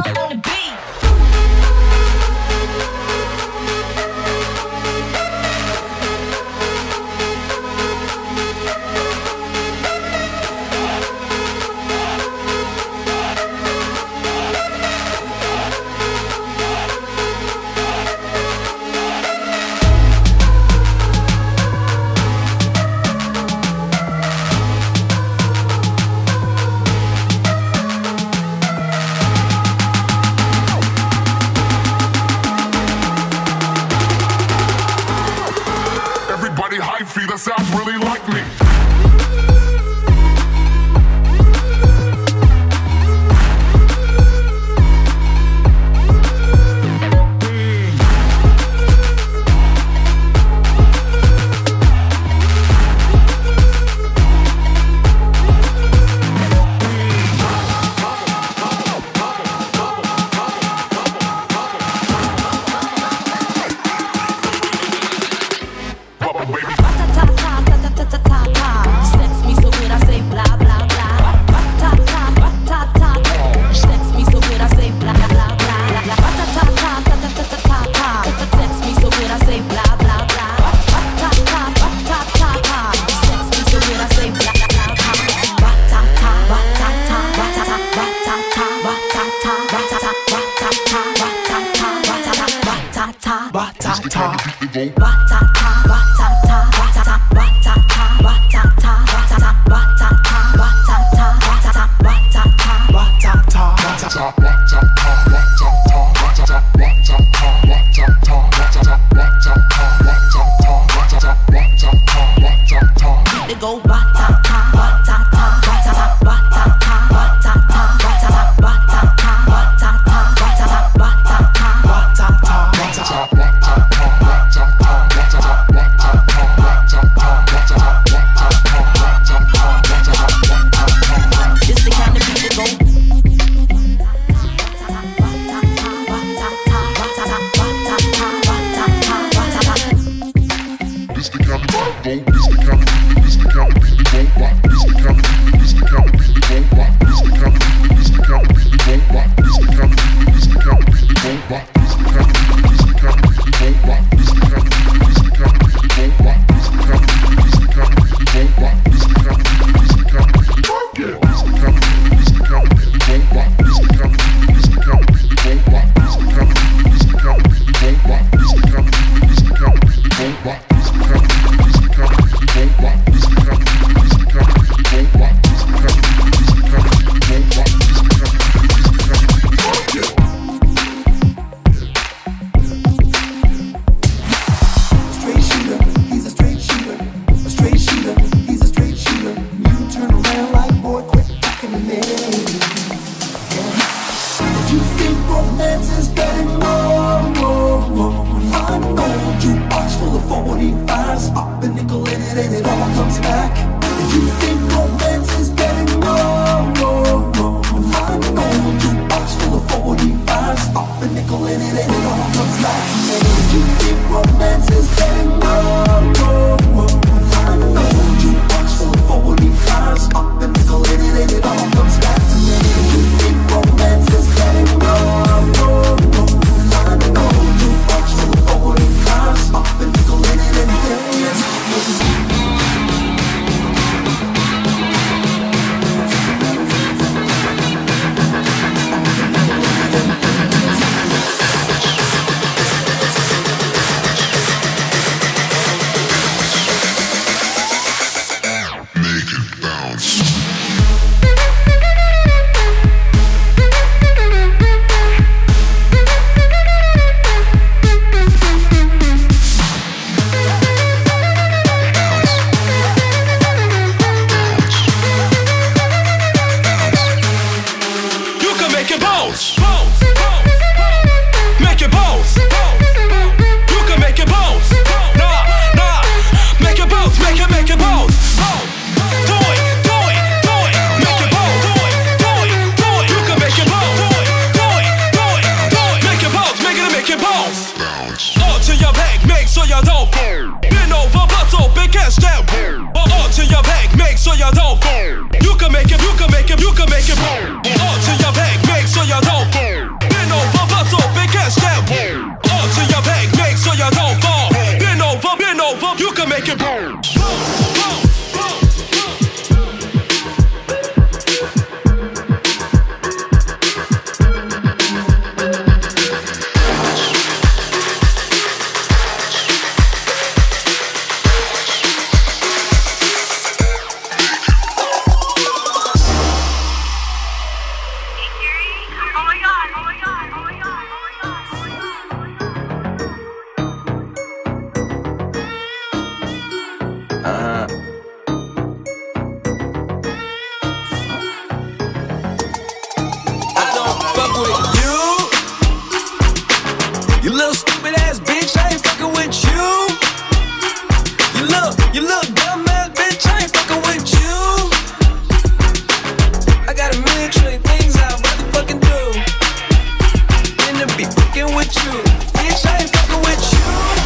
I wanna ba ta ta ta batata, ta ta. dollar for what he nickel in it and it all comes back. If you think romance is dead and no, no. find an old jukebox full of 45s. up a nickel in it and it all comes back. If you you. Bitch, I ain't fucking with you.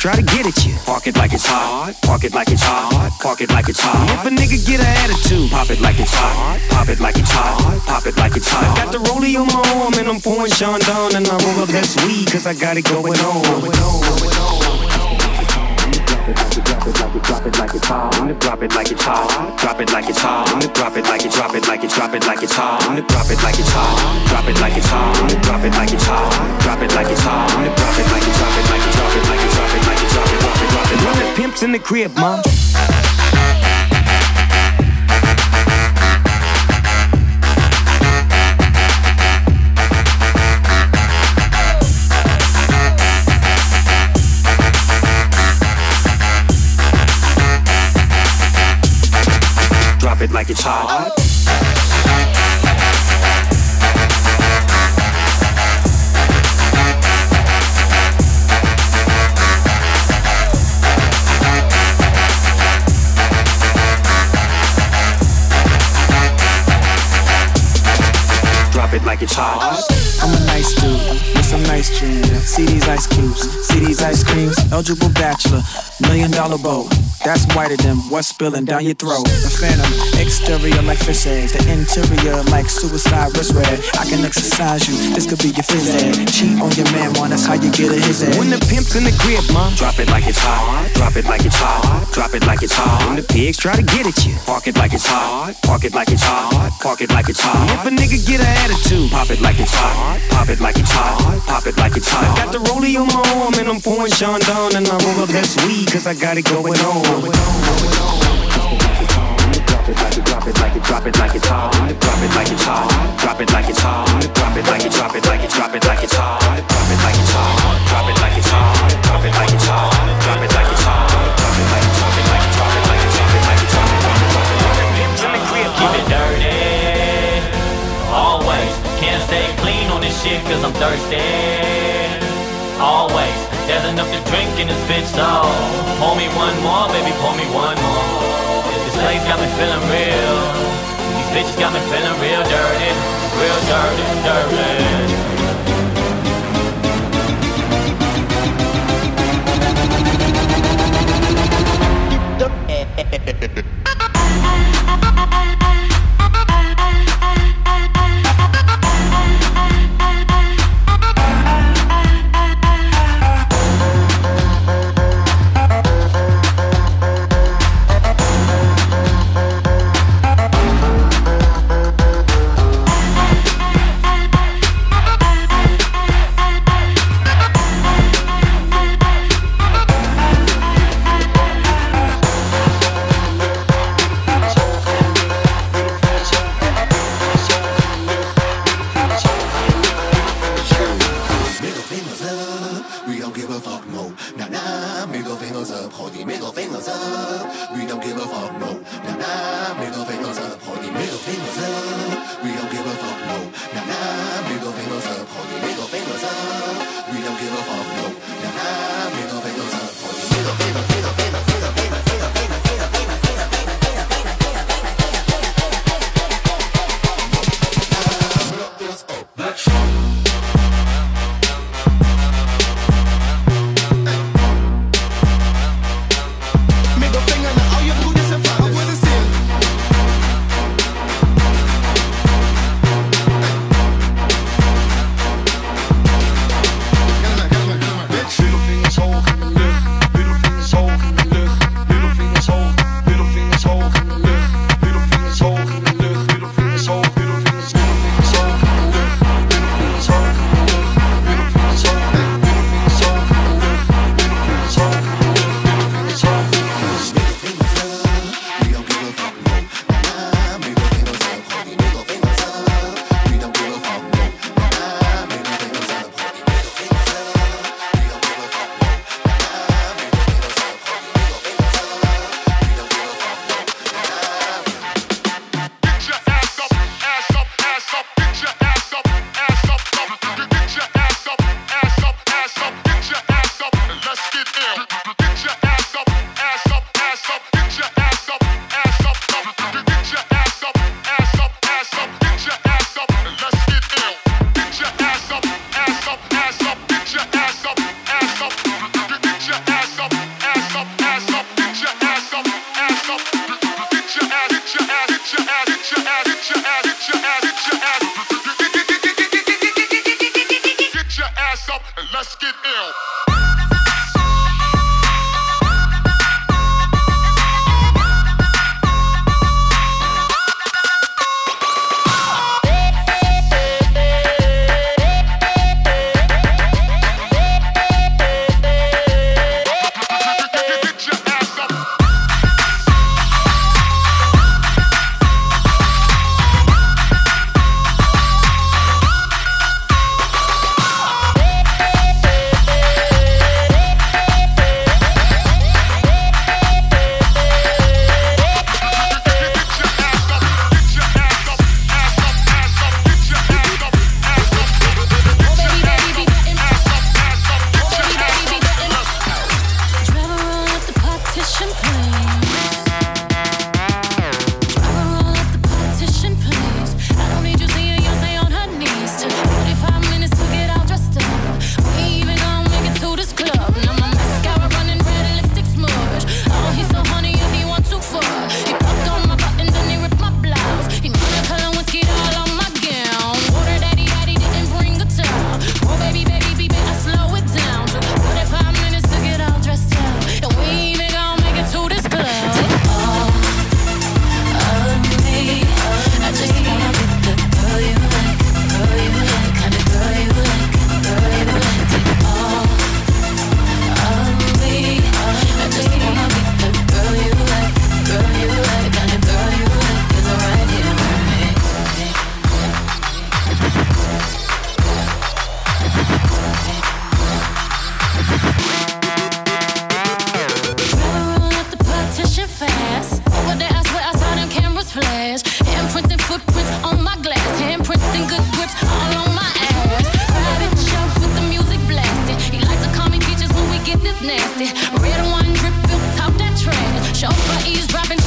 Try to get at you. Park it like it's hot. Park it like it's hot. Park it like it's hot. If a nigga get an attitude, pop it like it's hot. Pop it like it's hot. Pop it like it's hot. I got the rollie on my arm and I'm pouring Chandon and I roll up that weed cause I got it going on. Going on, going on. In the crib, mom. Drop it like it's hot. Drop it like it's hot. I'm a nice dude with some nice dreams. See these ice cubes, see these ice creams. Eligible bachelor, million dollar boat That's whiter than what's spilling down your throat. The phantom, exterior like fish eggs, the interior like suicide wrist red. I can exercise you, this could be your phys ed. Cheat on your man, one, that's how you get a his head. When the pimp's in the crib, mom, drop it like it's hot. Drop it like it's hot. Drop it like it's hot. When the pigs try to get at you, park it like it's hot. Park it like it's hot. Park it like it's hot. If a nigga get an attitude, pop it like it's hot. Pop it like it's hot. Pop it like it's hot. I got the rollie on my arm and I'm pouring Chandon and I roll up this sweet cause I got it going on. Shit cause I'm thirsty. Always, there's enough to drink in this bitch, so pour me one more, baby, pour me one more. This place got me feeling real. These bitches got me feeling real dirty, real dirty, dirty. Better one drip, you that trash. Chauffeur eavesdropping